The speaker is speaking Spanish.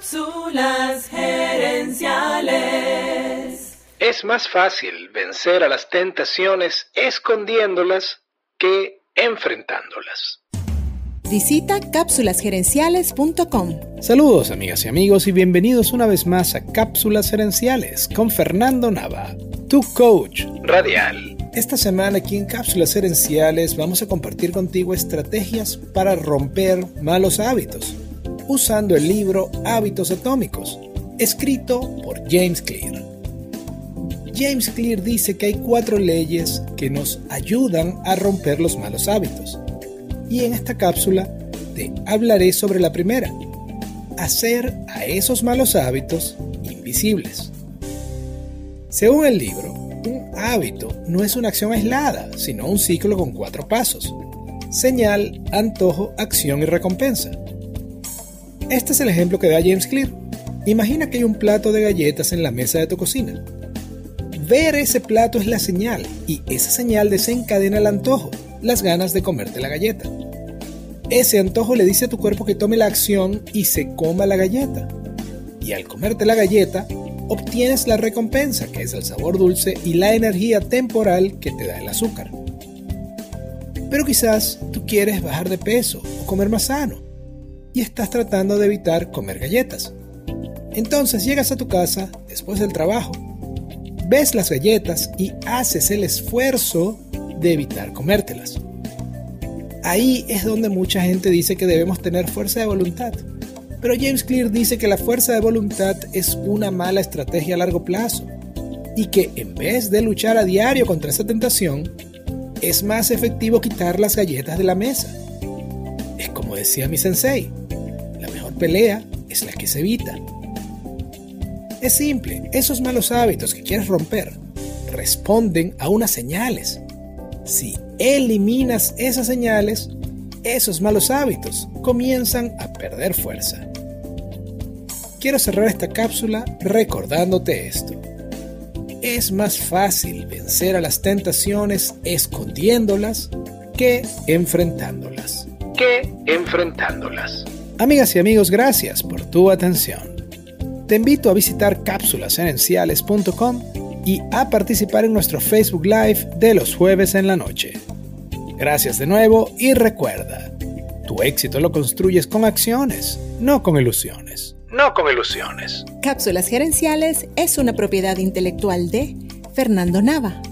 Cápsulas gerenciales. Es más fácil vencer a las tentaciones escondiéndolas que enfrentándolas. Visita cápsulasgerenciales.com. Saludos amigas y amigos y bienvenidos una vez más a Cápsulas Gerenciales con Fernando Nava, tu coach radial. Esta semana aquí en Cápsulas Gerenciales vamos a compartir contigo estrategias para romper malos hábitos usando el libro Hábitos Atómicos, escrito por James Clear. James Clear dice que hay cuatro leyes que nos ayudan a romper los malos hábitos. Y en esta cápsula te hablaré sobre la primera, hacer a esos malos hábitos invisibles. Según el libro, un hábito no es una acción aislada, sino un ciclo con cuatro pasos. Señal, antojo, acción y recompensa. Este es el ejemplo que da James Clear. Imagina que hay un plato de galletas en la mesa de tu cocina. Ver ese plato es la señal y esa señal desencadena el antojo, las ganas de comerte la galleta. Ese antojo le dice a tu cuerpo que tome la acción y se coma la galleta. Y al comerte la galleta, obtienes la recompensa, que es el sabor dulce y la energía temporal que te da el azúcar. Pero quizás tú quieres bajar de peso o comer más sano y estás tratando de evitar comer galletas. Entonces llegas a tu casa después del trabajo, ves las galletas y haces el esfuerzo de evitar comértelas. Ahí es donde mucha gente dice que debemos tener fuerza de voluntad. Pero James Clear dice que la fuerza de voluntad es una mala estrategia a largo plazo y que en vez de luchar a diario contra esa tentación, es más efectivo quitar las galletas de la mesa. Es como decía mi sensei, pelea es la que se evita. Es simple, esos malos hábitos que quieres romper responden a unas señales. Si eliminas esas señales, esos malos hábitos comienzan a perder fuerza. Quiero cerrar esta cápsula recordándote esto. Es más fácil vencer a las tentaciones escondiéndolas que enfrentándolas. Que enfrentándolas. Amigas y amigos, gracias por tu atención. Te invito a visitar cápsulasenenciales.com y a participar en nuestro Facebook Live de los jueves en la noche. Gracias de nuevo y recuerda, tu éxito lo construyes con acciones, no con ilusiones. No con ilusiones. Cápsulas Gerenciales es una propiedad intelectual de Fernando Nava.